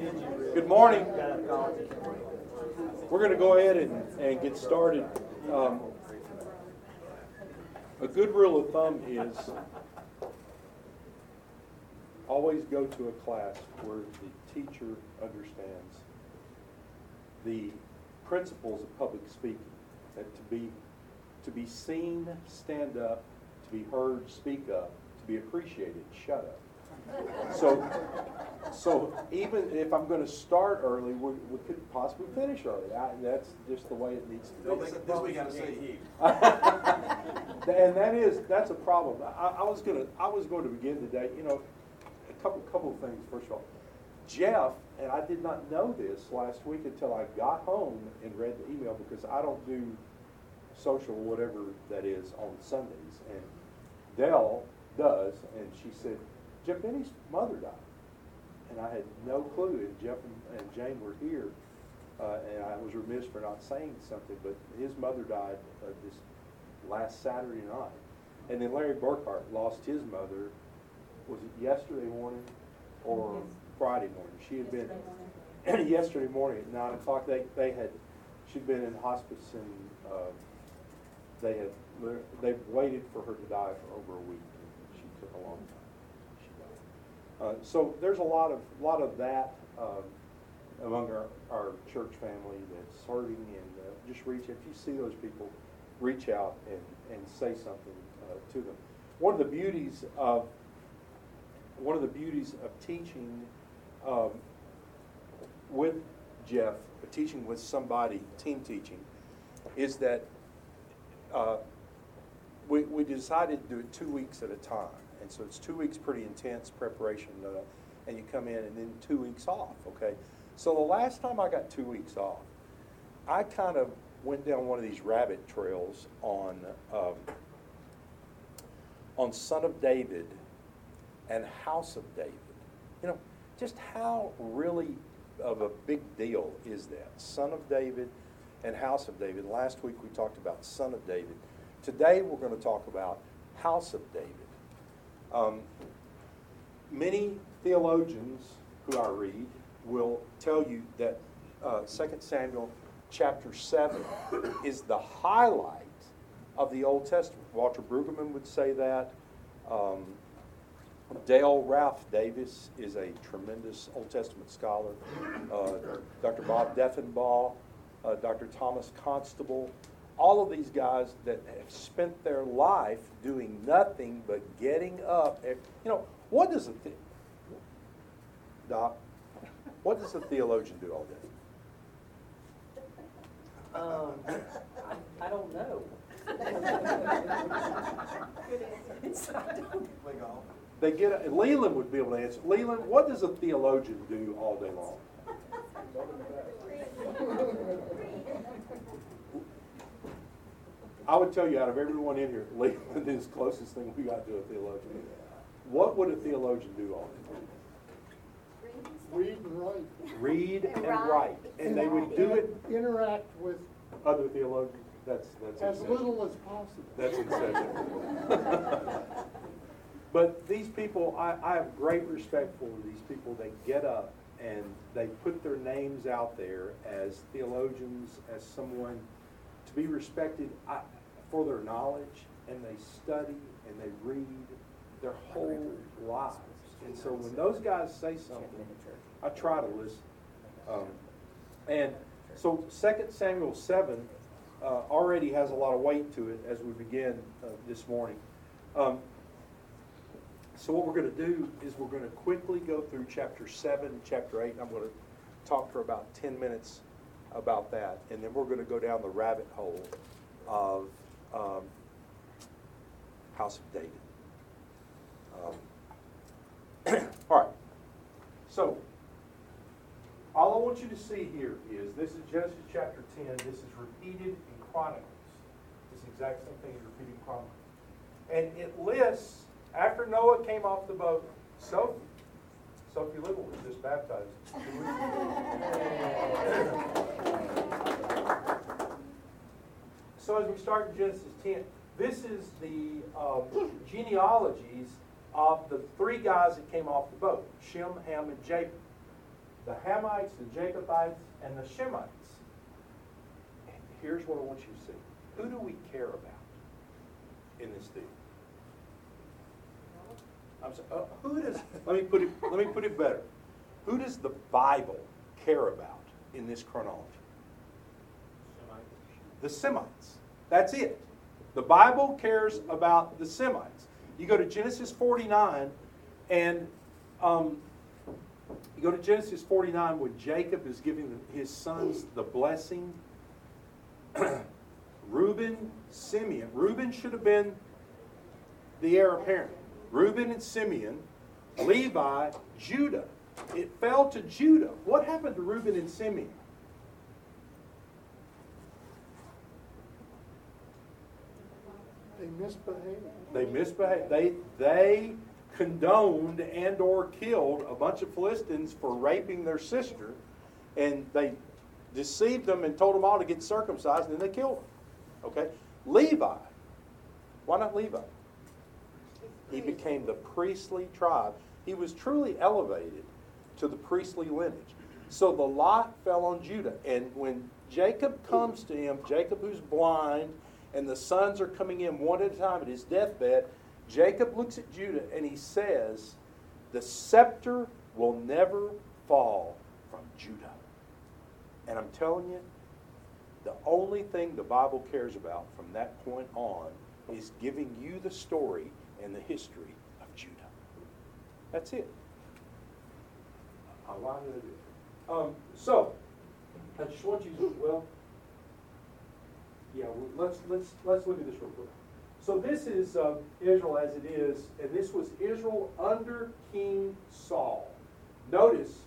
Good morning. We're going to go ahead and, and get started. Um, a good rule of thumb is always go to a class where the teacher understands the principles of public speaking. That to be to be seen, stand up, to be heard, speak up, to be appreciated, shut up. So, so even if I'm going to start early, we, we could possibly finish early. I, that's just the way it needs to be. This, this we got to say he. and that is that's a problem. I, I was going to I was going to begin today. You know, a couple couple of things. First of all, Jeff and I did not know this last week until I got home and read the email because I don't do social whatever that is on Sundays and Dell does and she said Jeff Benny's mother died. And I had no clue. And Jeff and, and Jane were here. Uh, and I was remiss for not saying something, but his mother died uh, this last Saturday night. And then Larry Burkhart lost his mother, was it yesterday morning or yes. Friday morning? She had been, morning. yesterday morning at 9 o'clock, they, they had, she'd been in hospice and uh, they had, they waited for her to die for over a week. She took a long time. Uh, so there's a lot of lot of that um, among our, our church family that's hurting, and uh, just reach if you see those people, reach out and, and say something uh, to them. One of the beauties of one of the beauties of teaching um, with Jeff, teaching with somebody, team teaching, is that uh, we, we decided to do it two weeks at a time. And so it's two weeks pretty intense preparation, uh, and you come in and then two weeks off, okay? So the last time I got two weeks off, I kind of went down one of these rabbit trails on um, on Son of David and House of David. You know, just how really of a big deal is that? Son of David and House of David. Last week we talked about Son of David. Today we're going to talk about House of David. Um, many theologians who I read will tell you that uh, 2 Samuel chapter 7 is the highlight of the Old Testament. Walter Brueggemann would say that. Um, Dale Ralph Davis is a tremendous Old Testament scholar. Uh, Dr. Bob Deffinbaugh, uh, Dr. Thomas Constable, all of these guys that have spent their life doing nothing but getting up. You know, what does a the- Doc? What does a theologian do all day? Um, I, I don't know. they get. Leland would be able to answer. Leland, what does a theologian do all day long? I would tell you out of everyone in here, Leland is the closest thing we got to a theologian. What would a theologian do all day? Read and write. Read and write. And they would do it. Interact with other theologians. That's that's as little as possible. That's excessive. but these people, I, I have great respect for these people. They get up and they put their names out there as theologians, as someone to be respected. I, for their knowledge, and they study and they read their whole lives. And so when those guys say something, I try to listen. Um, and so 2 Samuel 7 uh, already has a lot of weight to it as we begin uh, this morning. Um, so what we're going to do is we're going to quickly go through chapter 7 chapter 8, and I'm going to talk for about 10 minutes about that. And then we're going to go down the rabbit hole of um, house of David. Um, all right. So, all I want you to see here is this is Genesis chapter 10. This is repeated in Chronicles. This exact same thing is repeated in Chronicles. And it lists, after Noah came off the boat, Sophie, Sophie Little was just baptized. So as we start in Genesis 10, this is the um, genealogies of the three guys that came off the boat, Shem, Ham, and Japheth. the Hamites, the Jacobites, and the Shemites. Here's what I want you to see. Who do we care about in this deal? I'm sorry, uh, who does, let me put it, let me put it better. Who does the Bible care about in this chronology? The Semites. That's it. The Bible cares about the Semites. You go to Genesis 49, and um, you go to Genesis 49 when Jacob is giving his sons the blessing. Reuben, Simeon. Reuben should have been the heir apparent. Reuben and Simeon, Levi, Judah. It fell to Judah. What happened to Reuben and Simeon? They misbehaved. They misbehaved. They they condoned and or killed a bunch of Philistines for raping their sister, and they deceived them and told them all to get circumcised, and then they killed them. Okay, Levi. Why not Levi? He became the priestly tribe. He was truly elevated to the priestly lineage. So the lot fell on Judah. And when Jacob comes to him, Jacob who's blind, and the sons are coming in one at a time at his deathbed, Jacob looks at Judah and he says, The scepter will never fall from Judah. And I'm telling you, the only thing the Bible cares about from that point on is giving you the story and the history of Judah. That's it. A lot of it. Um, so, I just want you to, well, yeah, let's, let's, let's look at this real quick. So this is um, Israel as it is, and this was Israel under King Saul. Notice,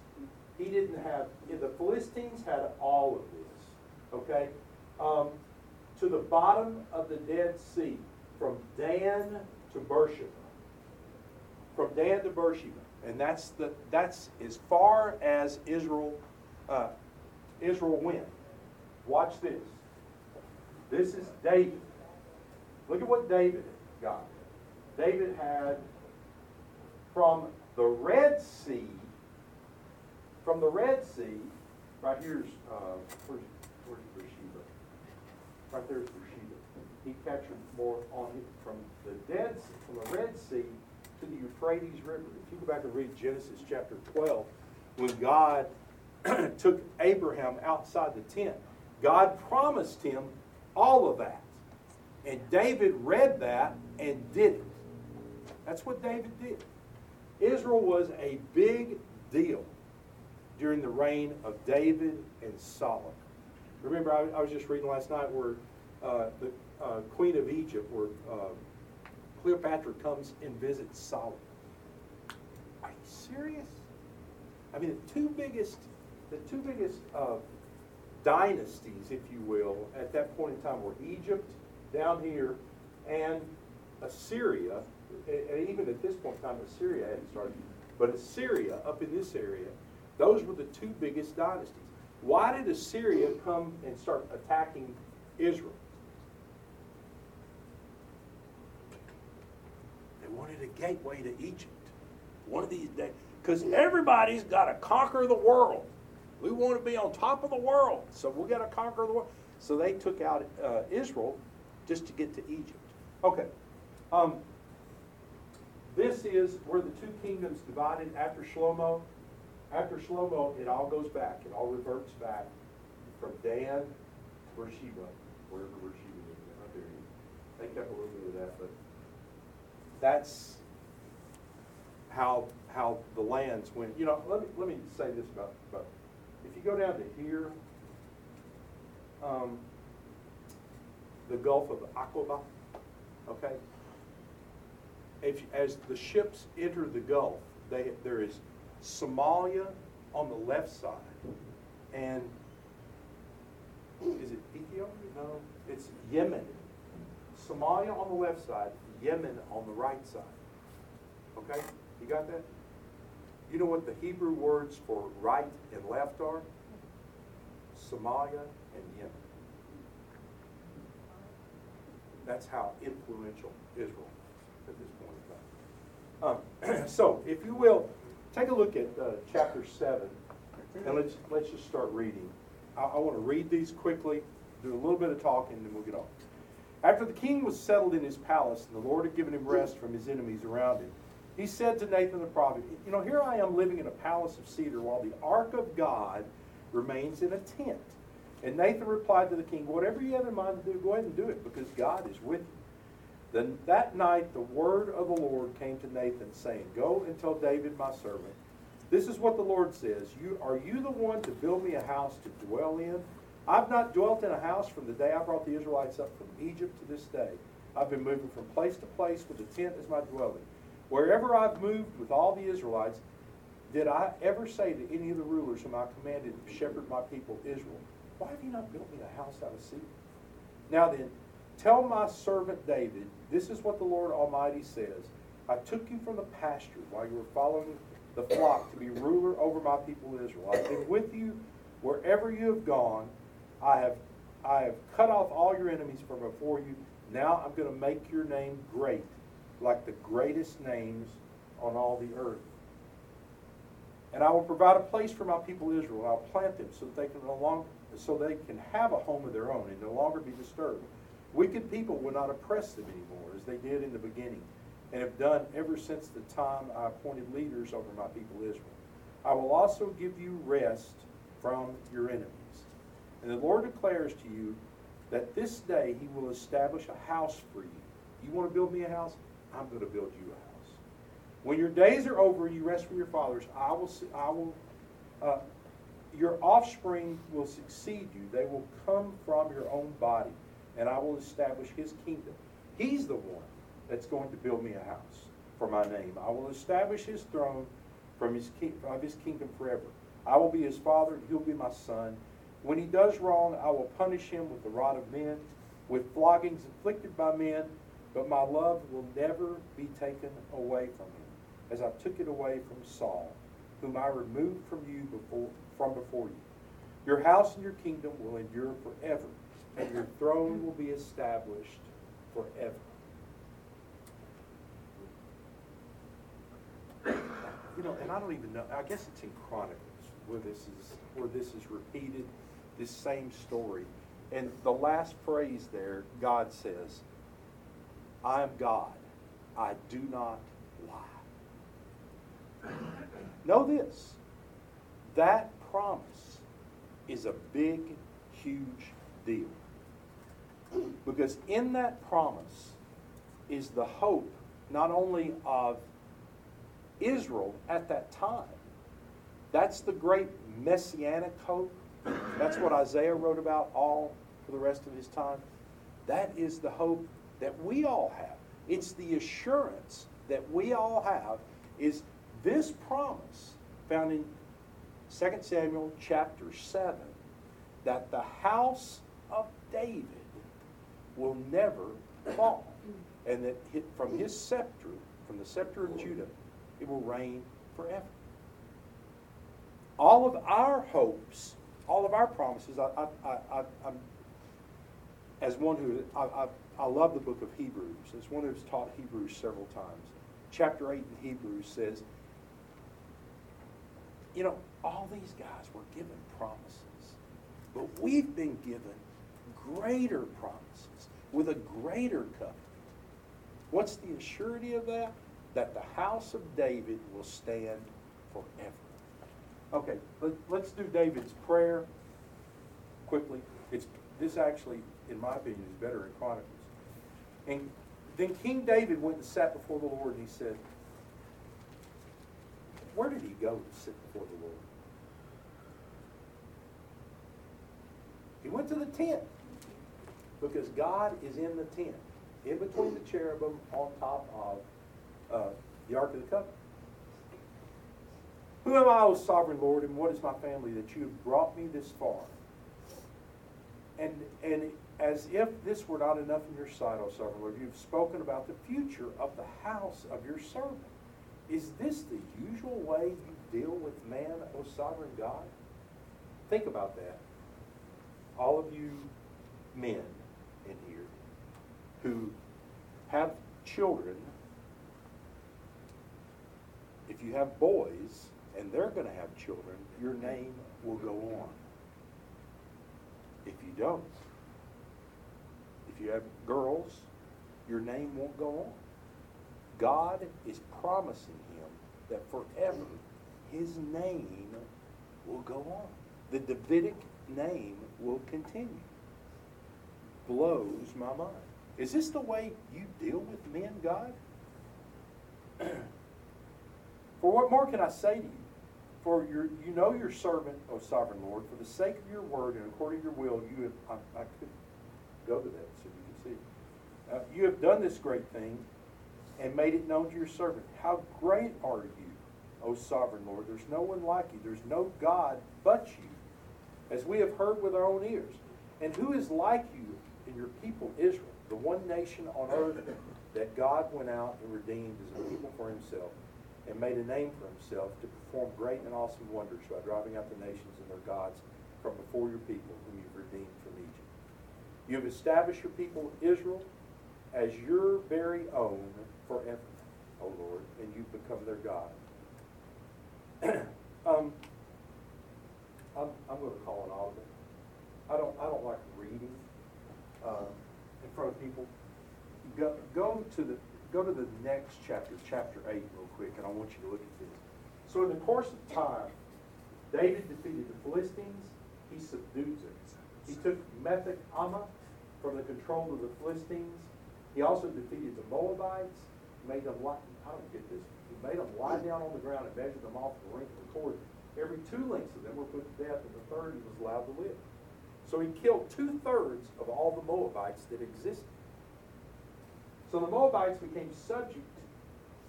he didn't have, the Philistines had all of this, okay? Um, to the bottom of the Dead Sea, from Dan to Beersheba. From Dan to Beersheba. And that's, the, that's as far as Israel, uh, Israel went. Watch this. This is David. Look at what David got. David had from the Red Sea, from the Red Sea, right here's, uh, where's, where's Beersheba? Right there's Beersheba. He captured more on it from the Dead Sea, from the Red Sea to the Euphrates River. If you go back and read Genesis chapter 12, when God took Abraham outside the tent, God promised him all of that. And David read that and did it. That's what David did. Israel was a big deal during the reign of David and Solomon. Remember, I, I was just reading last night where uh, the uh, Queen of Egypt, where uh, Cleopatra comes and visits Solomon. Are you serious? I mean, the two biggest, the two biggest uh, dynasties, if you will, at that point in time were Egypt down here and Assyria. And even at this point in time, Assyria hadn't started. But Assyria, up in this area, those were the two biggest dynasties. Why did Assyria come and start attacking Israel? They wanted a gateway to Egypt. One of these days. Because everybody's got to conquer the world. We want to be on top of the world, so we got to conquer the world. So they took out uh, Israel just to get to Egypt. Okay. Um, this is where the two kingdoms divided after Shlomo. After Shlomo, it all goes back. It all reverts back from Dan to Beersheba, wherever Beersheba is. Right there. They kept a little bit of that, but that's how how the lands went. You know, let me let me say this about about if you go down to here, um, the Gulf of Aqaba, okay. If as the ships enter the Gulf, they there is Somalia on the left side, and is it Ethiopia? No, it's Yemen. Somalia on the left side, Yemen on the right side. Okay, you got that? You know what the Hebrew words for right and left are? Somalia and Yemen. That's how influential Israel is at this point in time. Um, so, if you will, take a look at uh, chapter 7 And let's, let's just start reading. I, I want to read these quickly, do a little bit of talking, and then we'll get on. After the king was settled in his palace, and the Lord had given him rest from his enemies around him, he said to Nathan the prophet, You know, here I am living in a palace of cedar while the ark of God remains in a tent. And Nathan replied to the king, Whatever you have in mind to do, go ahead and do it, because God is with you. Then that night the word of the Lord came to Nathan, saying, Go and tell David my servant, This is what the Lord says. You are you the one to build me a house to dwell in? I've not dwelt in a house from the day I brought the Israelites up from Egypt to this day. I've been moving from place to place with a tent as my dwelling. Wherever I've moved with all the Israelites, did I ever say to any of the rulers whom I commanded to shepherd my people Israel, Why have you not built me a house out of cedar? Now then, tell my servant David, this is what the Lord Almighty says. I took you from the pasture while you were following the flock to be ruler over my people Israel. I've been with you wherever you have gone. I have, I have cut off all your enemies from before you. Now I'm going to make your name great, like the greatest names on all the earth. And I will provide a place for my people Israel. I'll plant them so that they can no longer, so they can have a home of their own and no longer be disturbed. Wicked people will not oppress them anymore, as they did in the beginning, and have done ever since the time I appointed leaders over my people Israel. I will also give you rest from your enemies. And the Lord declares to you that this day he will establish a house for you. You want to build me a house? I'm going to build you a house. When your days are over and you rest from your fathers, I will, I will, uh, your offspring will succeed you. They will come from your own body and I will establish his kingdom. He's the one that's going to build me a house for my name. I will establish his throne from his of his kingdom forever. I will be his father, and he'll be my son. When he does wrong, I will punish him with the rod of men, with floggings inflicted by men, but my love will never be taken away from him, as I took it away from Saul, whom I removed from you before from before you. Your house and your kingdom will endure forever and your throne will be established forever. You know, and I don't even know, I guess it's in Chronicles where this is where this is repeated, this same story. And the last phrase there, God says, I am God. I do not lie. Know this. That promise is a big, huge deal. Because in that promise is the hope not only of Israel at that time, that's the great messianic hope. That's what Isaiah wrote about all for the rest of his time. That is the hope that we all have. It's the assurance that we all have is this promise found in 2 Samuel chapter 7 that the house of David will never fall. And that from his scepter, from the scepter of Judah, it will reign forever. All of our hopes, all of our promises, I, I, I, as one who, I, I, love the book of Hebrews, as one who's taught Hebrews several times. Chapter 8 in Hebrews says, you know, all these guys were given promises, but we've been given greater promises, with a greater covenant. What's the surety of that? That the house of David will stand forever. Okay, let, us do David's prayer quickly. It's this actually, in my opinion, is better in Chronicles. And then King David went and sat before the Lord, and he said, "Where did he go to sit before the Lord?" He went to the tent because God is in the tent, in between the cherubim on top of uh, the Ark of the Covenant. Who am I, O sovereign Lord, and what is my family that you have brought me this far? And, and as if this were not enough in your sight, O sovereign Lord, you've spoken about the future of the house of your servant. Is this the usual way you deal with man, O sovereign God? Think about that. All of you men, in here who have children, if you have boys, and they're going to have children, your name will go on. If you don't, you have girls, your name won't go on. God is promising him that forever his name will go on. The Davidic name will continue. Blows my mind. Is this the way you deal with men, God? For what more can I say to you? For your, you know your servant, O sovereign Lord, for the sake of your word and according to your will, you have, I, I could go to that so you can see. Uh, you have done this great thing and made it known to your servant. How great are you, O sovereign Lord? There's no one like you. There's no God but you, as we have heard with our own ears. And who is like you in your people Israel, the one nation on earth that God went out and redeemed as a people for himself? and made a name for himself to perform great and awesome wonders by driving out the nations and their gods from before your people whom you've redeemed from Egypt. You have established your people Israel as your very own forever, O Lord, and you've become their God. um, I'm, I'm going to call an audible. I don't, I don't like reading uh, in front of people. Go, go to the go to the next chapter, chapter 8, real quick, and I want you to look at this. So, in the course of time, David defeated the Philistines, he subdued them. He took Metheg Ammah from the control of the Philistines. He also defeated the Moabites, made them lie, I don't get this, he made them lie down on the ground and measured them off the length of the cord. Every two lengths of them were put to death, and the third he was allowed to live. So he killed two thirds of all the Moabites that existed. So the Moabites became subject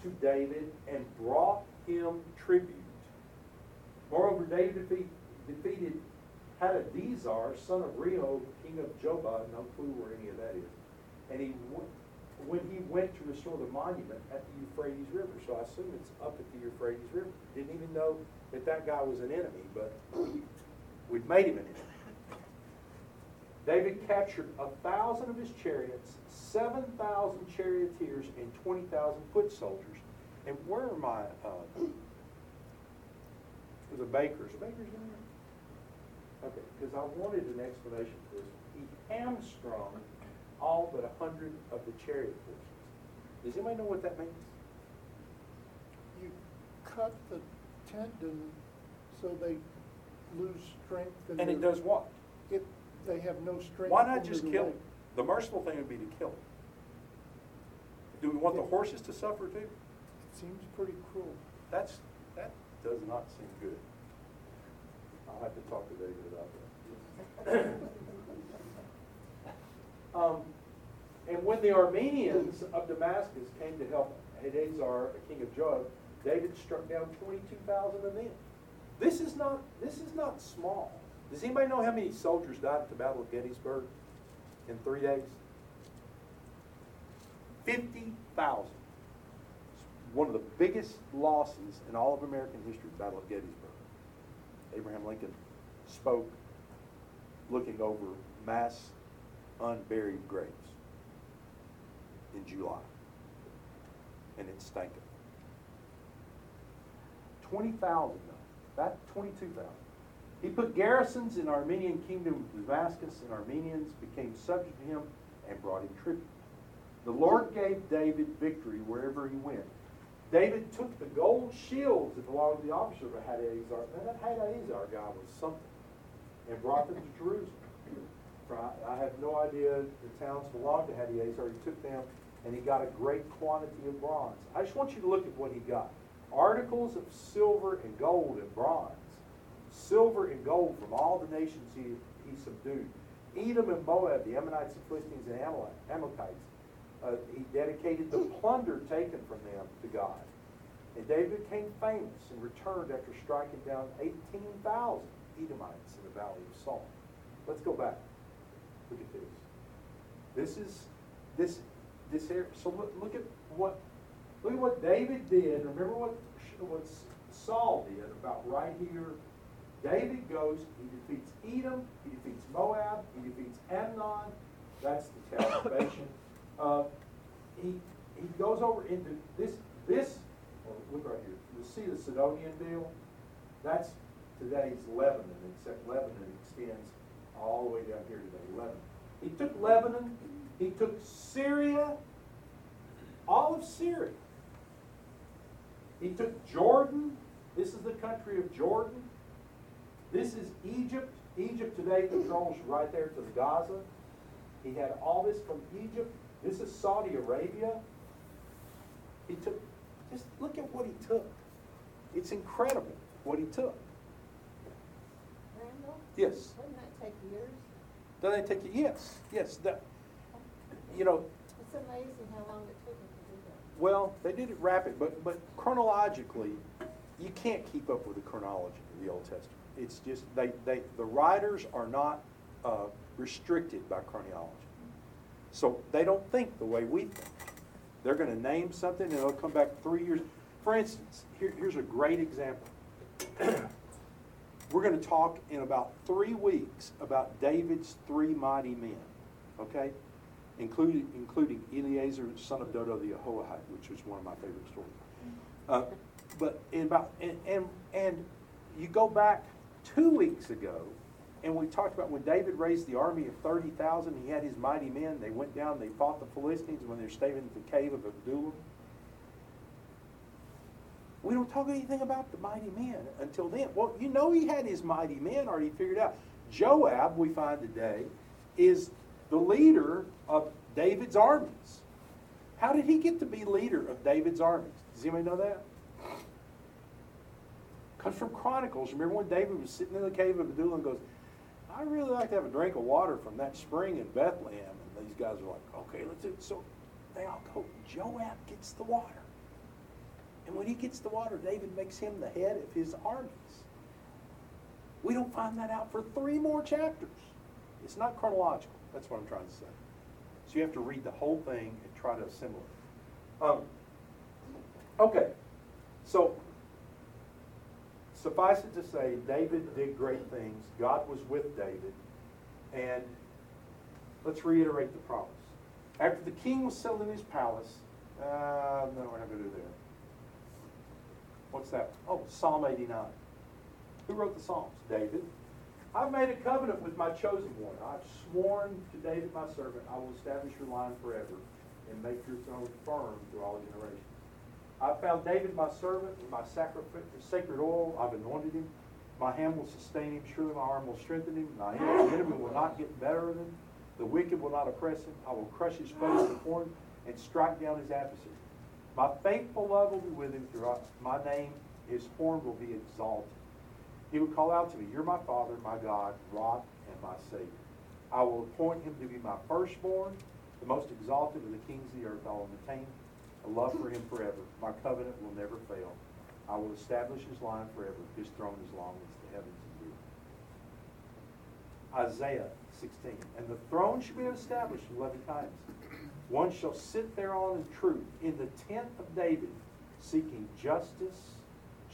to David and brought him tribute. Moreover, David defeat, defeated Hadadezer, son of Rehob, king of Jobah, no clue where any of that is. And he when he went to restore the monument at the Euphrates River. So I assume it's up at the Euphrates River. Didn't even know that that guy was an enemy, but we'd made him an enemy. David captured a thousand of his chariots, 7,000 charioteers, and 20,000 foot soldiers. And where are my, uh, the bakers? Bakers in there? Okay, because I wanted an explanation for this. He hamstrung all but a hundred of the chariot horses. Does anybody know what that means? You cut the tendon so they lose strength. in And it does what? It, they have no strength. Why not just kill it? The merciful thing would be to kill it. Do we want the horses to suffer too? It seems pretty cruel. That's, that does not seem good. I'll have to talk to David about that. Um, and when the Arameans of Damascus came to help Hadadezer, king of Joab, David struck down twenty-two thousand of them. This is not, this is not small. Does anybody know how many soldiers died at the Battle of Gettysburg in three days? Fifty thousand. One of the biggest losses in all of American history, the Battle of Gettysburg. Abraham Lincoln spoke looking over mass unburied graves in July. And it stank. 20,000 that 22,000. He put garrisons in Aramean kingdom of Damascus, and Arameans became subject to him and brought him tribute. The Lord gave David victory wherever he went. David took the gold shields that belonged to the officer of Hadadezer. Now that Hadadezer guy was something, and brought them to Jerusalem. I, have no idea the towns belonged to Hadadezer. He took them, and he got a great quantity of bronze. I just want you to look at what he got articles of silver and gold and bronze, silver and gold from all the nations he, he subdued. Edom and Moab, the Ammonites, and Philistines, and Amalekites. Uh, he dedicated the plunder taken from them to God. And David became famous and returned after striking down 18,000 Edomites in the valley of Salt. Let's go back. Look at this. This is this this area. So look, look at what Look at what David did. Remember what, what Saul did about right here. David goes, he defeats Edom, he defeats Moab, he defeats Ammon. That's the Bashan. Uh, he, he goes over into this, this, look right here. You see the Sidonian deal? That's today's Lebanon, except Lebanon extends all the way down here today, Lebanon. He took Lebanon, he took Syria, all of Syria. He took Jordan, this is the country of Jordan. This is Egypt. Egypt today controls right there to Gaza. He had all this from Egypt. This is Saudi Arabia. He took, just look at what he took. It's incredible what he took. Randall? Yes. Wouldn't that take years? Doesn't it take you? Yes, yes. That, you know, It's amazing how long it took them to do that. well, they did it rapid, but, but chronologically, you can't keep up with the chronology of the Old Testament. It's just, they, they, the writers are not uh, restricted by chronology. So they don't think the way we think. They're gonna name something and it'll come back three years. For instance, here, here's a great example. We're gonna talk in about three weeks about David's three mighty men, okay? Including, including Eleazar, son of Dodo the Ahohite, which is one of my favorite stories. Uh, But in about, and, and, and you go back two weeks ago, and we talked about when David raised the army of thirty thousand, he had his mighty men, they went down, they fought the Philistines when they were staying in the cave of Adullam. We don't talk anything about the mighty men until then. Well, you know he had his mighty men already figured out. Joab, we find today, is the leader of David's armies. How did he get to be leader of David's armies? Does anybody know that? Comes from Chronicles. Remember when David was sitting in the cave of Adullam and goes, I really like to have a drink of water from that spring in Bethlehem. And these guys are like, okay, let's do it. So they all go, Joab gets the water. And when he gets the water, David makes him the head of his armies. We don't find that out for three more chapters. It's not chronological. That's what I'm trying to say. So you have to read the whole thing and try to assimilate. Um, okay, so suffice it to say, David did great things. God was with David. And let's reiterate the promise. After the king was settled in his palace, uh, no, we're not going to do there. What's that? Oh, Psalm 89. Who wrote the Psalms? David. I've made a covenant with my chosen one. I've sworn to David my servant, I will establish your line forever and make your throne firm through all generations. I've found David my servant, my sacred oil, I've anointed him. My hand will sustain him, surely my arm will strengthen him. My enemy will not get better than him. The wicked will not oppress him. I will crush his foes before him and strike down his adversaries. My faithful love will be with him throughout my name. His horn will be exalted. He will call out to me, You're my Father, my God, rock, and my Savior. I will appoint him to be my firstborn, the most exalted of the kings of the earth. I will maintain a love for him forever. My covenant will never fail. I will establish his line forever. His throne as long as the heavens endure. Isaiah 16. And the throne shall be established in loving kindness. One shall sit thereon in truth, in the tent of David, seeking justice,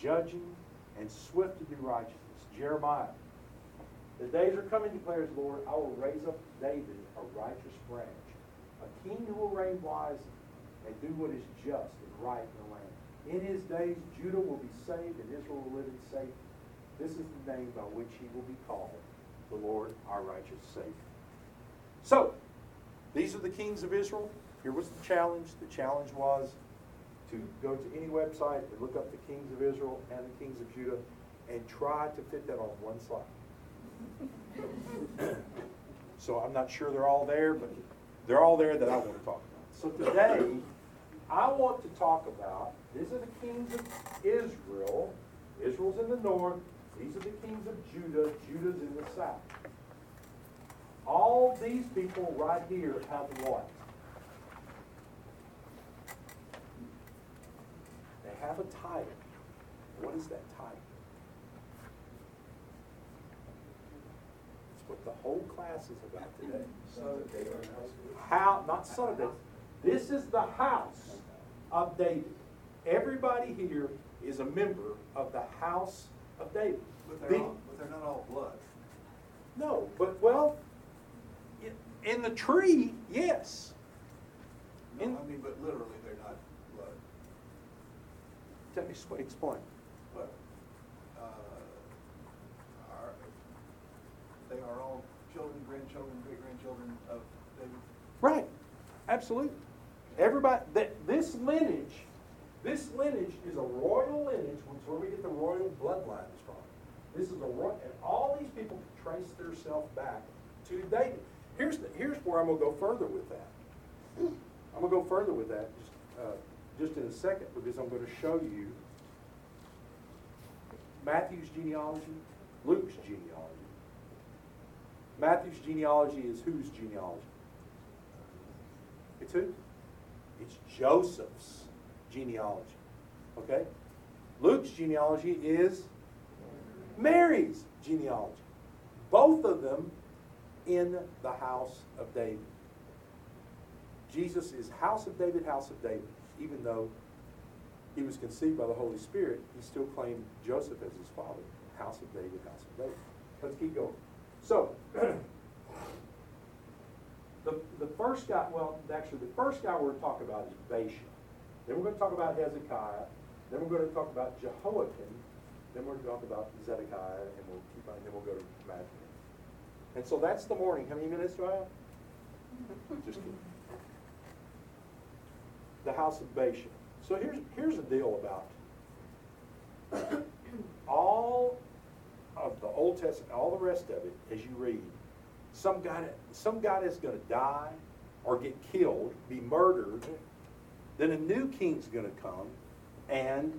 judging, and swift to do righteousness. Jeremiah. The days are coming, declares the Lord, I will raise up David a righteous branch, a king who will reign wisely and do what is just and right in the land. In his days, Judah will be saved and Israel will live in safety. This is the name by which he will be called, the Lord our righteous Savior. So, these are the kings of Israel. Here was the challenge. The challenge was to go to any website and look up the kings of Israel and the kings of Judah and try to fit that on one slide. so I'm not sure they're all there, but they're all there that I want to talk about. So today, I want to talk about, these are the kings of Israel. Israel's in the north. These are the kings of Judah. Judah's in the south. All these people right here have what? They have a title. What is that title? It's what the whole class is about today. How, not son of David. This is the house of David. Everybody here is a member of the house of David. But they're, the, all, but they're not all blood. No, but well, in the tree, yes. No, in, I mean, but literally, they're not blood. Tell me, explain. Well, uh, are, they are all children, grandchildren, great grandchildren of David. Right. Absolutely. Everybody, this lineage, this lineage is a royal lineage, which is where we get the royal bloodlines from. This is a royal, and all these people can trace themselves back to David. Here's, the, here's where I'm gonna go further with that. I'm gonna go further with that, just, uh, just in a second, because I'm gonna show you Matthew's genealogy, Luke's genealogy. Matthew's genealogy is whose genealogy? It's who? It's Joseph's genealogy. Okay? Luke's genealogy is Mary's genealogy. Both of them in the house of David. Jesus is house of David, house of David. Even though he was conceived by the Holy Spirit, he still claimed Joseph as his father. House of David, house of David. Let's keep going. So, the, the first guy, well, actually, the first guy we're going to talk about is Baasha. Then we're going to talk about Hezekiah. Then we're going to talk about Jehoiakim. Then we're going to talk about Zedekiah, and we'll keep on, then we'll go to Matthew. And so that's the morning. How many minutes do I have? Just kidding. The house of Baasha. So here's, here's the deal about all of the Old Testament, all the rest of it, as you read, some guy, some guy that's going to die or get killed, be murdered, then a new king's going to come, and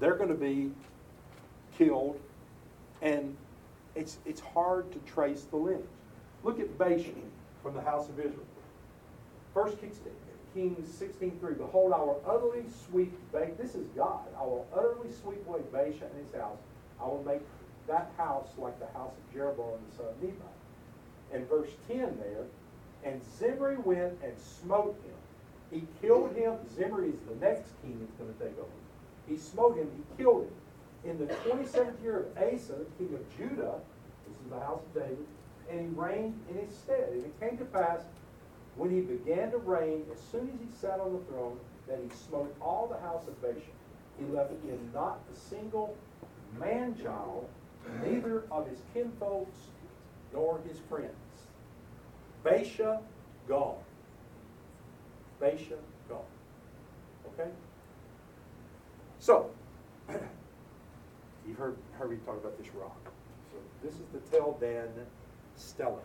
they're going to be killed, and it's, it's hard to trace the lineage. Look at Baasha from the house of Israel. First Kings, Kings 16.3, Behold, I will utterly sweep, this is God, I will utterly sweep away Baasha and his house. I will make that house like the house of Jeroboam the son of Nebat. And verse 10 there, and Zimri went and smote him. He killed him. Zimri is the next king that's going to take over. He smote him, he killed him. In the 27th year of Asa, king of Judah, this is the house of David, and he reigned in his stead. And it came to pass, when he began to reign, as soon as he sat on the throne, that he smote all the house of Baasha. He left in not a single man-child, neither of his kinfolks, nor his friends. Baasha gone. Baasha gone. Okay? So, you've heard, heard me talk about this rock. So this is the Tel Dan Stela.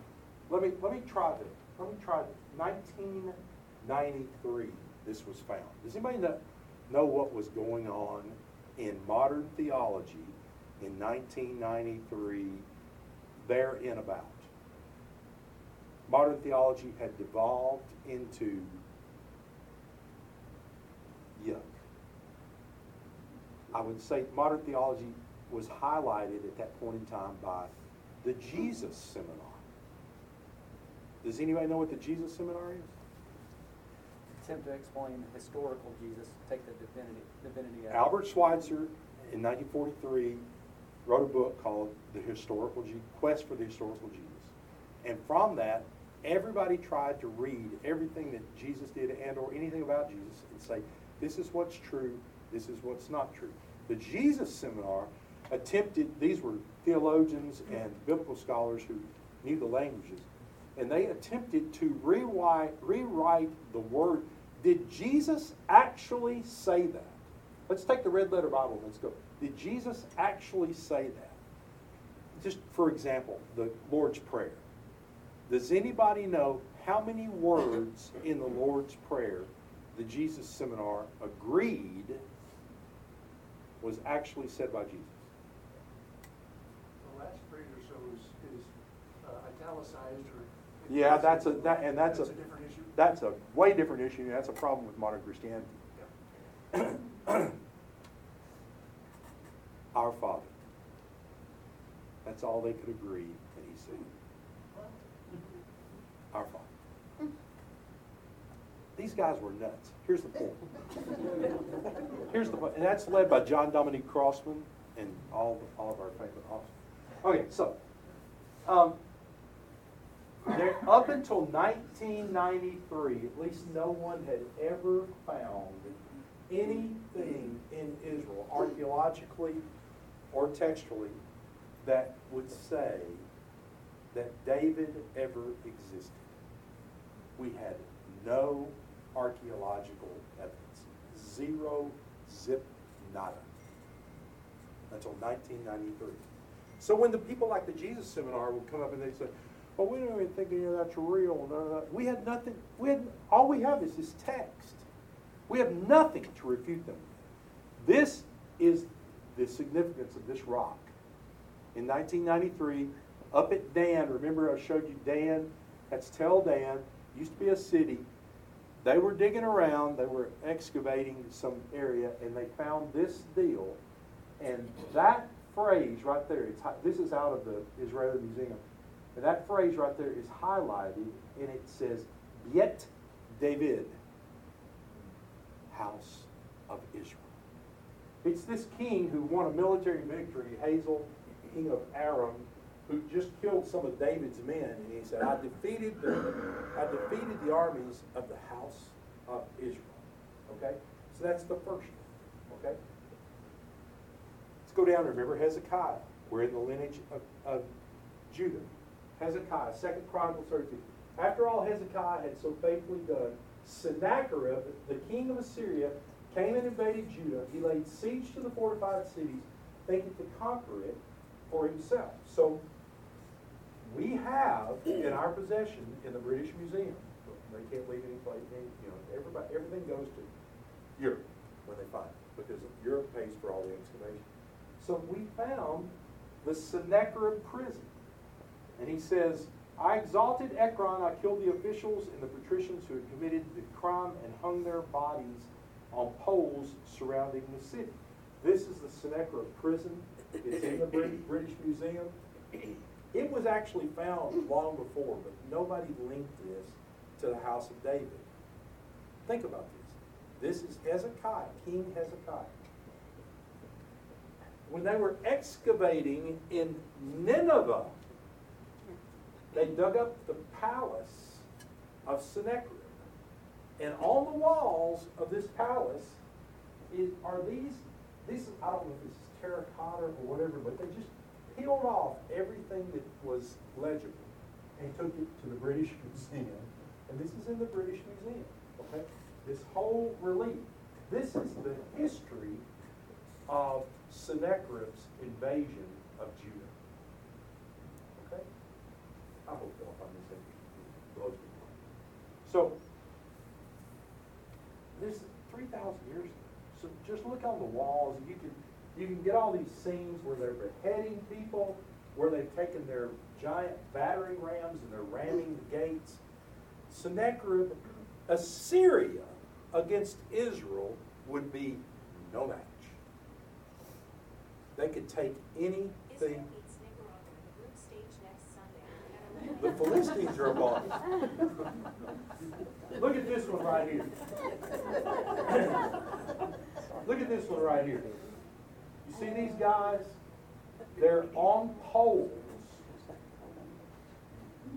Let me, let me try this. Let me try this. 1993, this was found. Does anybody know, know what was going on in modern theology in 1993, there in about? Modern theology had devolved into yuck. I would say modern theology was highlighted at that point in time by the Jesus Seminar. Does anybody know what the Jesus Seminar is? Attempt to explain the historical Jesus, take the divinity, divinity out. Albert Schweitzer, in 1943, wrote a book called The Historical Je- Quest for the Historical Jesus. And from that, everybody tried to read everything that Jesus did and or anything about Jesus and say, this is what's true, this is what's not true. The Jesus Seminar attempted, these were theologians and biblical scholars who knew the languages, and they attempted to rewrite, rewrite the word. Did Jesus actually say that? Let's take the red letter Bible. Let's go. Did Jesus actually say that? Just for example, the Lord's Prayer. Does anybody know how many words in the Lord's Prayer the Jesus Seminar agreed was actually said by Jesus? The last phrase or so is, is uh, italicized or. Yeah, that's a that and that's, That's a, a different issue. That's a way different issue. That's a problem with modern Christianity. Yeah. Our Father. That's all they could agree that he said. Our Father. These guys were nuts. Here's the point. Here's the point, and that's led by John Dominic Crossan and all all of our favorite officers. Okay, so um, there, up until 1993, at least no one had ever found anything in Israel, archaeologically or textually, that would say that David ever existed. We had no archaeological evidence. Zero, zip, nada. Until 1993. So when the people like the Jesus Seminar would come up and they'd say, well, we don't even think any of that's real, none of that. We had nothing, we had, all we have is this text. We have nothing to refute them. This is the significance of this rock. In 1993, up at Dan, remember I showed you Dan? That's Tel Dan, used to be a city. They were digging around, they were excavating some area, and they found this stela. And that phrase right there, it's, this is out of the Israeli Museum. And that phrase right there is highlighted, and it says, Yet David, house of Israel. It's this king who won a military victory, Hazael, king of Aram, who just killed some of David's men, and he said, I defeated the, I defeated the armies of the house of Israel. Okay? So that's the first one. Okay? Let's go down, remember Hezekiah. We're in the lineage of, of Judah. Hezekiah, Second Chronicles 32. After all Hezekiah had so faithfully done, Sennacherib, the king of Assyria, came and invaded Judah. He laid siege to the fortified cities, thinking to conquer it for himself. So we have in our possession in the British Museum, they can't leave any place, you know, everybody, everything goes to Europe when they find it, because Europe pays for all the excavation. So we found the Sennacherib prism. And he says, I exalted Ekron, I killed the officials and the patricians who had committed the crime and hung their bodies on poles surrounding the city. This is the Sennacherib prism. It's in the British Museum. It was actually found long before, but nobody linked this to the house of David. Think about this. This is Hezekiah, King Hezekiah. When they were excavating in Nineveh, they dug up the palace of Sennacherib. And on the walls of this palace is, are these, these, I don't know if this is terracotta or whatever, but they just peeled off everything that was legible and took it to the British Museum. And this is in the British Museum, okay? This whole relief. This is the history of Sennacherib's invasion of Judah. Okay? I hope y'all this interesting. Blows me away. So, this is three thousand years ago. So just look on the walls, and you can, you can get all these scenes where they're beheading people, where they've taken their giant battering rams and they're ramming the gates. Sennacherib, Assyria against Israel would be no match. They could take anything. Israel beats Nicaragua in the group stage next Sunday. The Philistines are us. Look at this one right here. Look at this one right here. You see these guys? They're on poles.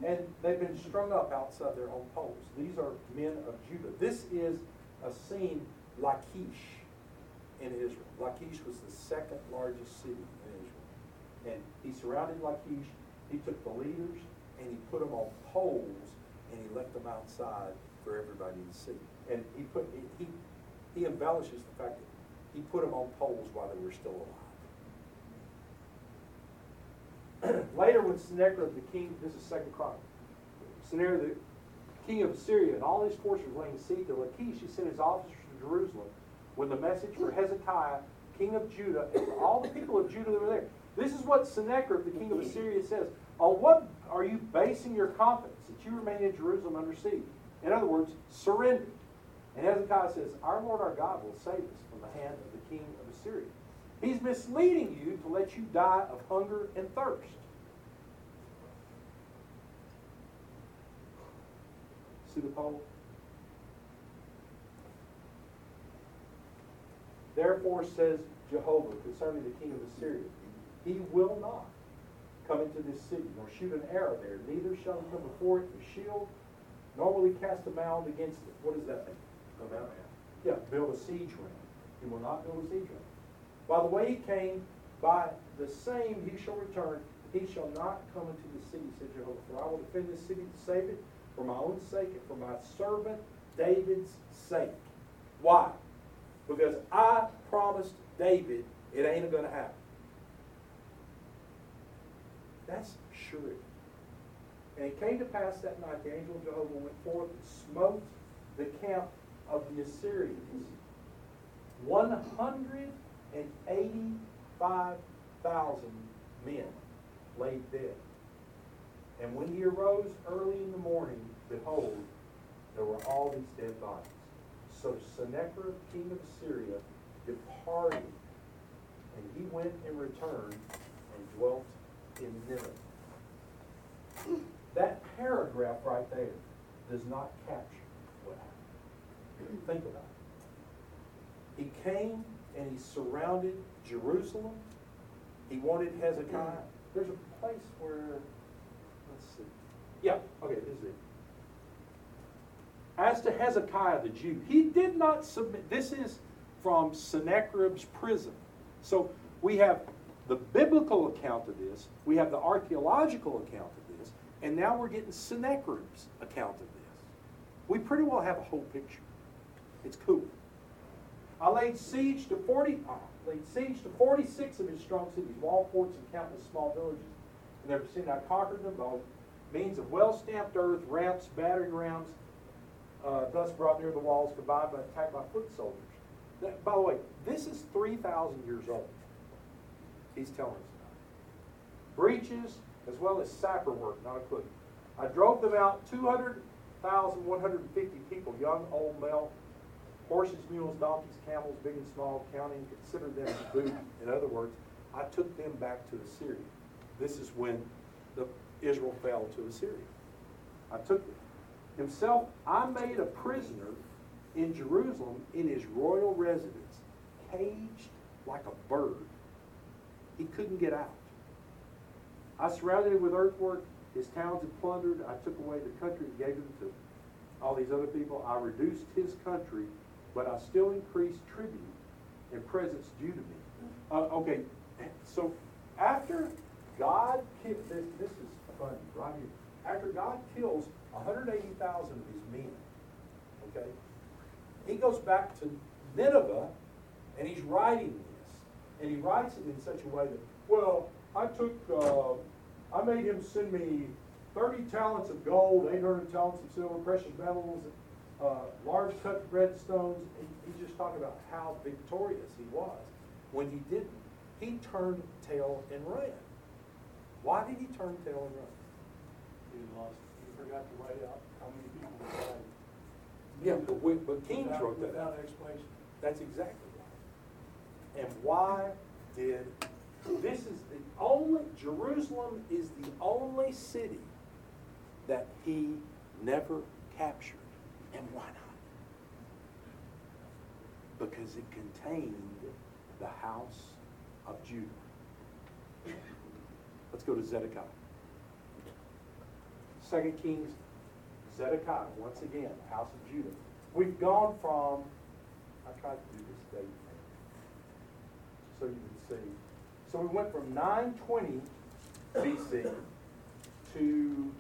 And they've been strung up outside their own poles. These are men of Judah. This is a scene, Lachish in Israel. Lachish was the second largest city in Israel. And he surrounded Lachish. He took the leaders and he put them on poles and he left them outside for everybody to see. And he put he he embellishes the fact that he put them on poles while they were still alive. Later, when Sennacherib the king, this is Second Chronicle, Sennacherib the king of Assyria and all his forces laying siege to Lachish, he sent his officers to Jerusalem with the message for Hezekiah, king of Judah, and all the people of Judah that were there. This is what Sennacherib, the king of Assyria, says. On what are you basing your confidence that you remain in Jerusalem under siege? In other words, surrender. And Hezekiah says, Our Lord our God will save us from the hand of the king of Assyria. He's misleading you to let you die of hunger and thirst. See the poll? Therefore says Jehovah concerning the king of Assyria, he will not come into this city, nor shoot an arrow there, neither shall he come before it with shield, nor will he cast a mound against it. What does that mean? A mound? Yeah, build a siege ram. He will not build a siege ram. By the way he came, by the same he shall return. he shall not come into the city, said Jehovah, for I will defend this city to save it for my own sake and for my servant David's sake. Why? Because I promised David it ain't gonna happen. That's surety. And it came to pass that night, the angel of Jehovah went forth and smote the camp of the Assyrians. One hundred and eighty-five thousand men lay dead. And when he arose early in the morning, behold, there were all these dead bodies. So Sennacherib, king of Assyria, departed, and he went and returned and dwelt in Nineveh. That paragraph right there does not capture what happened. Think about it. He came and he surrounded Jerusalem. He wanted Hezekiah. There's a place where, let's see. Yeah, okay, this is it. As to Hezekiah the Jew, he did not submit. This is from Sennacherib's prism. So we have the biblical account of this, we have the archaeological account of this, and now we're getting Sennacherib's account of this. We pretty well have a whole picture. It's cool. I laid siege to forty. I laid siege to forty-six of his strong cities, wall forts, and countless small villages. And their vicinity, I conquered them by means of well-stamped earth, ramps, battering rams, uh, thus brought near the walls, combined by attack by foot soldiers. That, by the way, this is three thousand years old. He's telling us about. Breaches as well as sapper work, not a clue. I drove them out, two hundred thousand one hundred and fifty people, young, old, male, horses, mules, donkeys, camels, big and small, counting, consider them to boot. In other words, I took them back to Assyria. This is when the Israel fell to Assyria. I took them. himself, I made a prisoner in Jerusalem in his royal residence, caged like a bird. He couldn't get out. I surrounded him with earthwork, his towns had plundered, I took away the country and gave him to all these other people. I reduced his country, but I still increased tribute and presents due to me. Uh, okay, so after God, ki- this, this is funny, right here. After God kills 180,000 of his men, okay, he goes back to Nineveh and he's writing. And he writes it in such a way that, well, I took, uh, I made him send me 30 talents of gold, 800 talents of silver, precious metals, uh, large cut red stones. He, he's just talking about how victorious he was. When he didn't, he turned tail and ran. Why did he turn tail and run? He lost, he forgot to write out how many people were died. Yeah, but, we, but Kings Without- wrote that. Without explanation. That's exactly. And why did, this is the only, Jerusalem is the only city that he never captured. And why not? Because it contained the house of Judah. Let's go to Zedekiah. Second Kings, Zedekiah, once again, house of Judah. We've gone from, I tried to do this date so you can see. So we went from nine twenty BC to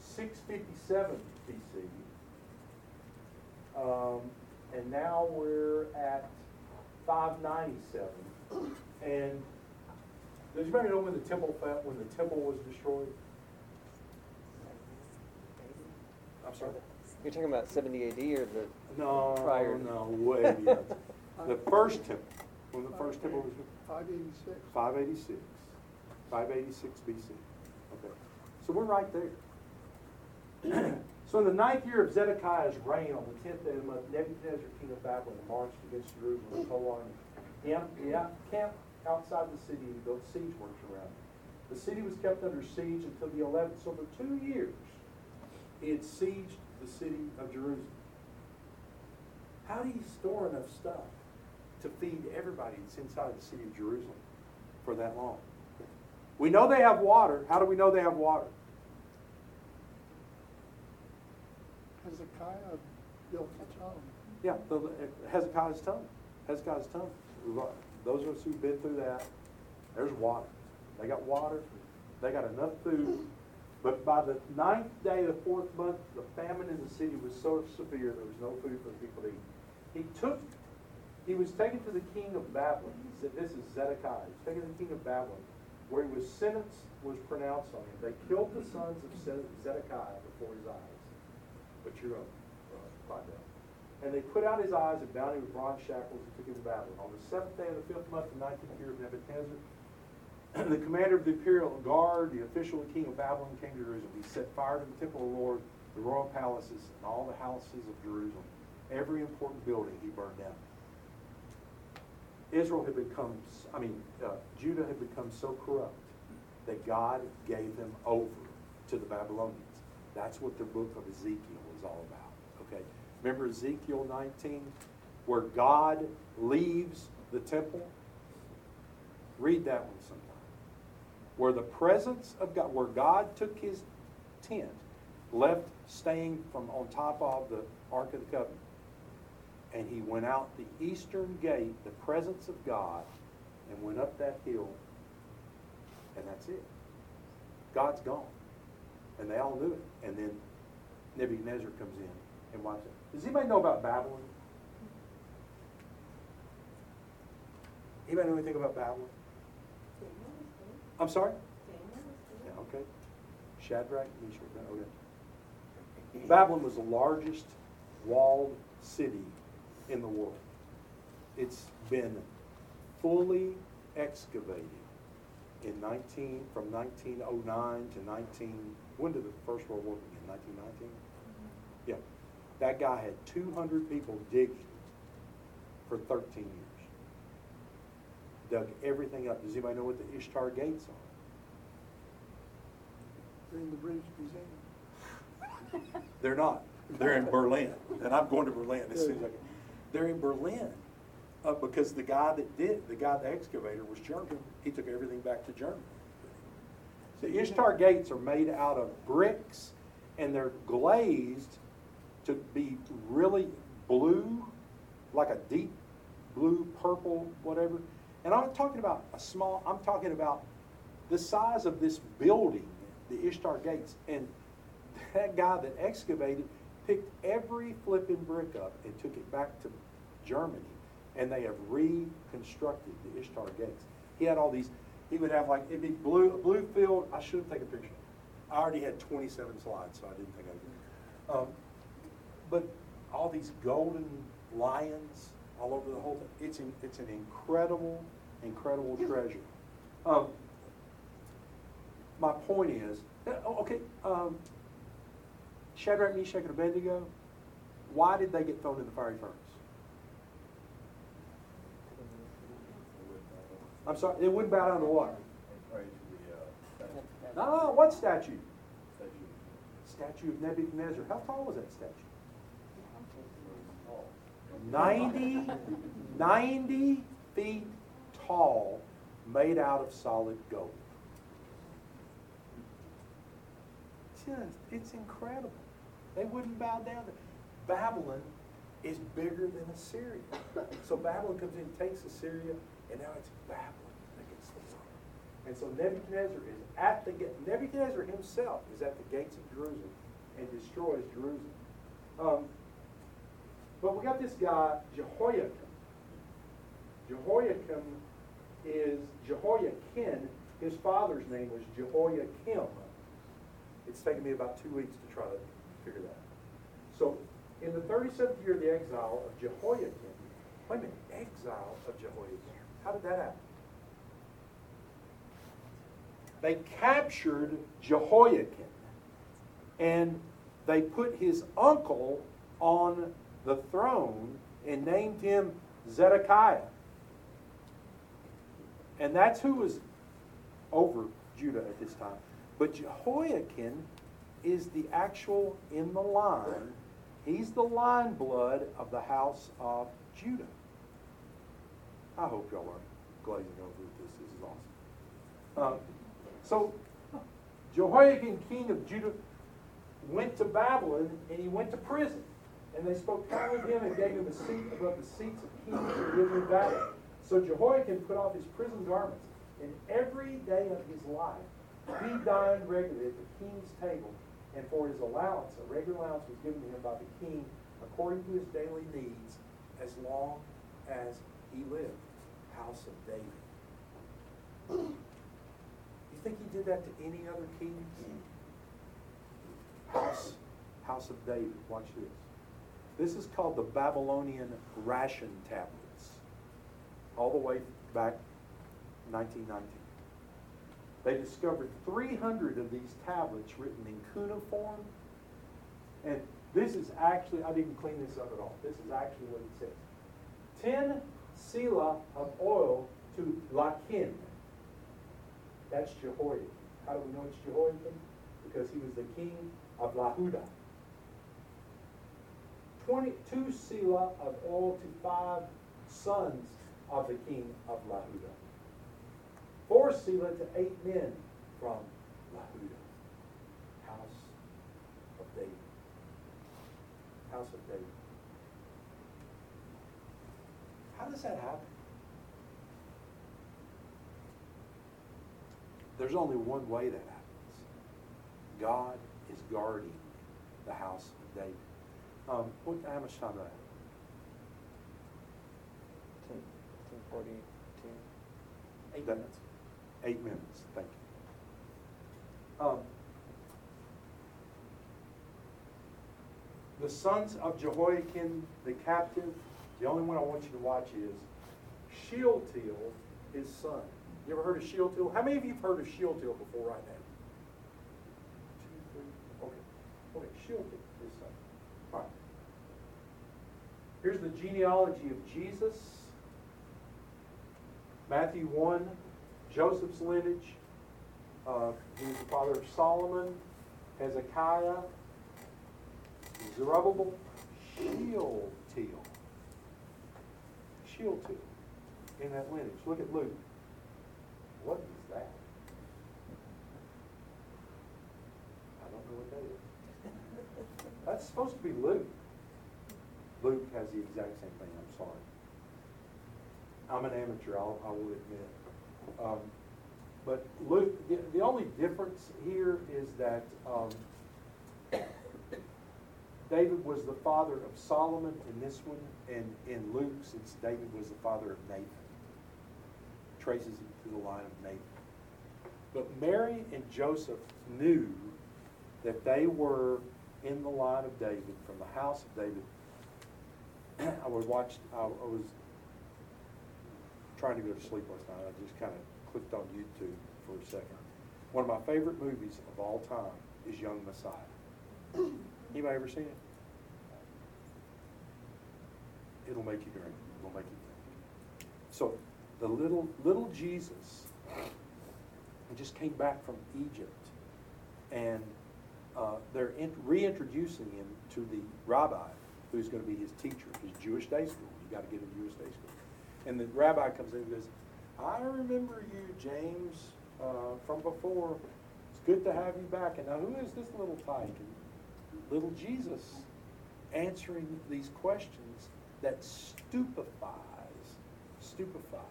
six fifty-seven BC. Um, and now we're at five ninety-seven. And does anybody know when the temple fell, when the temple was destroyed? I'm sorry? You're talking about 70 AD or the No, prior? no, way. The first temple, when the first temple was, Five eighty-six. five eighty-six, five eighty-six BC. Okay, so we're right there. So in the ninth year of Zedekiah's reign, on the tenth day of the month, Nebuchadnezzar, king of Babylon, marched against Jerusalem with whole army. He am- he camped outside the city and built siege works around it. The city was kept under siege until the eleventh, so for two years, he had sieged the city of Jerusalem. How do you store enough stuff to feed everybody that's inside the city of Jerusalem for that long? We know they have water. How do we know they have water? Hezekiah built a tomb. Yeah, the- Hezekiah's tomb. Hezekiah's tomb. Those of us who've been through that, there's water. They got water. They got enough food. But by the ninth day of the fourth month, the famine in the city was so severe, there was no food for the people to eat. He took, he was taken to the king of Babylon. He said, this is Zedekiah. He was taken to the king of Babylon, where he was sentence was pronounced on him. They killed the sons of Zedekiah before his eyes. But you're find. And they put out his eyes and bound him with bronze shackles and took him to Babylon. On the seventh day of the fifth month, the nineteenth year of Nebuchadnezzar, the commander of the imperial guard, the official of the king of Babylon, came to Jerusalem. He set fire to the temple of the Lord, the royal palaces, and all the houses of Jerusalem. Every important building he burned down. Israel had become, I mean, uh, Judah had become so corrupt that God gave them over to the Babylonians. That's what the book of Ezekiel is all about. Okay? Remember Ezekiel 19, where God leaves the temple? Read that one sometime. Where the presence of God, where God took his tent, left staying from on top of the Ark of the Covenant, and he went out the eastern gate, the presence of God, and went up that hill, and that's it. God's gone. And they all knew it. And then Nebuchadnezzar comes in and wipes it. Does anybody know about Babylon? Anybody know anything about Babylon? I'm sorry? Yeah, okay. Shadrach, Meshach, okay. Babylon was the largest walled city in the world. It's been fully excavated in 19, from 1909 to 19, when did the First World War begin? 1919? Mm-hmm. Yeah. That guy had 200 people digging for 13 years. Dug everything up. Does anybody know what the Ishtar Gates are? They're in the British Museum. They're not. They're in Berlin, and I'm going to Berlin as soon as I can. They're in Berlin uh, because the guy that did, the guy, the excavator, was German. He took everything back to Germany. The Ishtar gates are made out of bricks, and they're glazed to be really blue, like a deep blue, purple, whatever. And I'm talking about a small. I'm talking about the size of this building, the Ishtar gates, and that guy that excavated picked every flipping brick up and took it back to Germany, and they have reconstructed the Ishtar gates. He had all these. He would have like it'd be blue, a blue field. I should have taken a picture. I already had 27 slides, so I didn't think I would. Um, but all these golden lions all over the whole thing. It's an, it's an incredible, incredible treasure. Um, my point is, oh, okay, um, Shadrach, Meshach, and Abednego, why did they get thrown in the fiery furnace? I'm sorry, they wouldn't bow down to what? No, no, what statue? Statue of Nebuchadnezzar. How tall was that statue? 90, 90 feet tall, made out of solid gold. Just, it's incredible. They wouldn't bow down to Babylon is bigger than Assyria. So Babylon comes in, takes Assyria, and now it's Babylon against the world. And so Nebuchadnezzar is at the gate. Nebuchadnezzar himself is at the gates of Jerusalem and destroys Jerusalem. Um, but we got this guy, Jehoiakim. Jehoiakim is Jehoiakim. His father's name was Jehoiakim. It's taken me about two weeks to try to figure that out. So, in the 37th year of the exile of Jehoiakim, wait a minute, exile of Jehoiakim. How did that happen? They captured Jehoiakim and they put his uncle on the throne and named him Zedekiah. And that's who was over Judah at this time. But Jehoiakim is the actual in the line. He's the line blood of the house of Judah. I hope y'all are glazing over this. This is awesome. Um, so, Jehoiakim, king of Judah, went to Babylon and he went to prison. And they spoke kindly of him and gave him a seat above the seats of kings who lived in Babylon. So Jehoiakim put off his prison garments, and every day of his life he dined regularly at the king's table, and for his allowance, a regular allowance was given to him by the king according to his daily needs, as long as he lived. House of David. You think he did that to any other king? House, House of David. Watch this. This is called the Babylonian ration tablets, all the way back 1919. They discovered 300 of these tablets written in cuneiform, and this is actually, I didn't clean this up at all. This is actually what it says. 10 sila of oil to Lakin. That's Jehoiakim. How do we know it's Jehoiakim? Because he was the king of Lahuda. 22 sila of oil to five sons of the king of Lahuda. Four sila to eight men from Lahuda. House of David. House of David. How does that happen? There's only one way that happens. God is guarding the house of David. Um, what, how much time do I have? Ten, ten forty-two. Eight minutes. Eight minutes, thank you. Um, The sons of Jehoiakim, the captive, the only one I want you to watch is Shealtiel, his son. You ever heard of Shealtiel? How many of you have heard of Shealtiel before right now? Two, three, okay. Okay, his son. All right. Here's the genealogy of Jesus. Matthew 1, Joseph's lineage. Uh, he was the father of Solomon, Hezekiah, Zerubbabel, Shealtiel. Shealtiel in that lineage. Look at Luke. What is that? I don't know what that is. That's supposed to be Luke. Luke has the exact same thing, I'm sorry. I'm an amateur, I'll, I will admit. Um, but Luke, the, the only difference here is that, um, David was the father of Solomon in this one, and in Luke, since David was the father of Nathan. Traces him to the line of Nathan. But Mary and Joseph knew that they were in the line of David, from the house of David. I was watched, I I was trying to go to sleep last night. I just kind of clicked on YouTube for a second. One of my favorite movies of all time is Young Messiah. Anybody ever seen it? It'll make you drink. It'll make you think. So the little little Jesus just came back from Egypt, and uh, they're in, reintroducing him to the rabbi who's going to be his teacher, his Jewish day school. You got to get a Jewish day school. And the rabbi comes in and goes, "I remember you, James, uh, from before. It's good to have you back. And now, who is this little tyke?" Little Jesus answering these questions that stupefies, stupefies.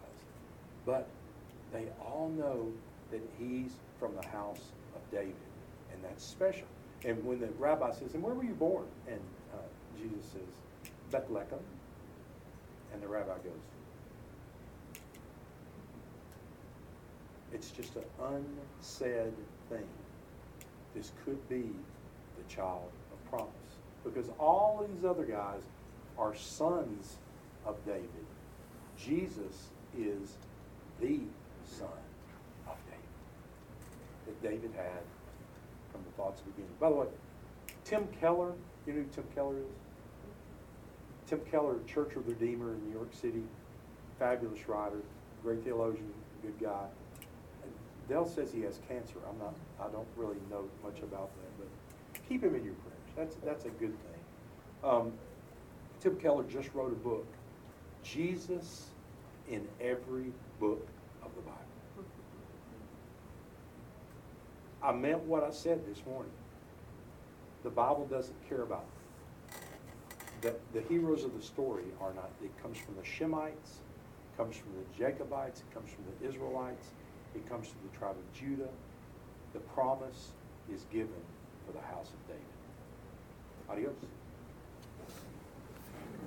But they all know that he's from the house of David, and that's special. And when the rabbi says, "And where were you born?" and uh, Jesus says, "Bethlehem," and the rabbi goes, It's just an unsaid thing. This could be the child of promise. Because all these other guys are sons of David. Jesus is the son of David. That David had from the thoughts of the beginning. By the way, Tim Keller, you know who Tim Keller is? Tim Keller, Church of the Redeemer in New York City, fabulous writer, great theologian, good guy. Dell says he has cancer. I'm not, I don't really know much about that, but keep him in your prayers. That's, that's a good thing. Um, Tim Keller just wrote a book, Jesus in every book of the Bible. I meant what I said this morning. The Bible doesn't care about the, the heroes of the story are not, it comes from the Shemites, comes from the Jacobites, it comes from the Israelites, it comes to the tribe of Judah. the promise is given for the house of David. Adios.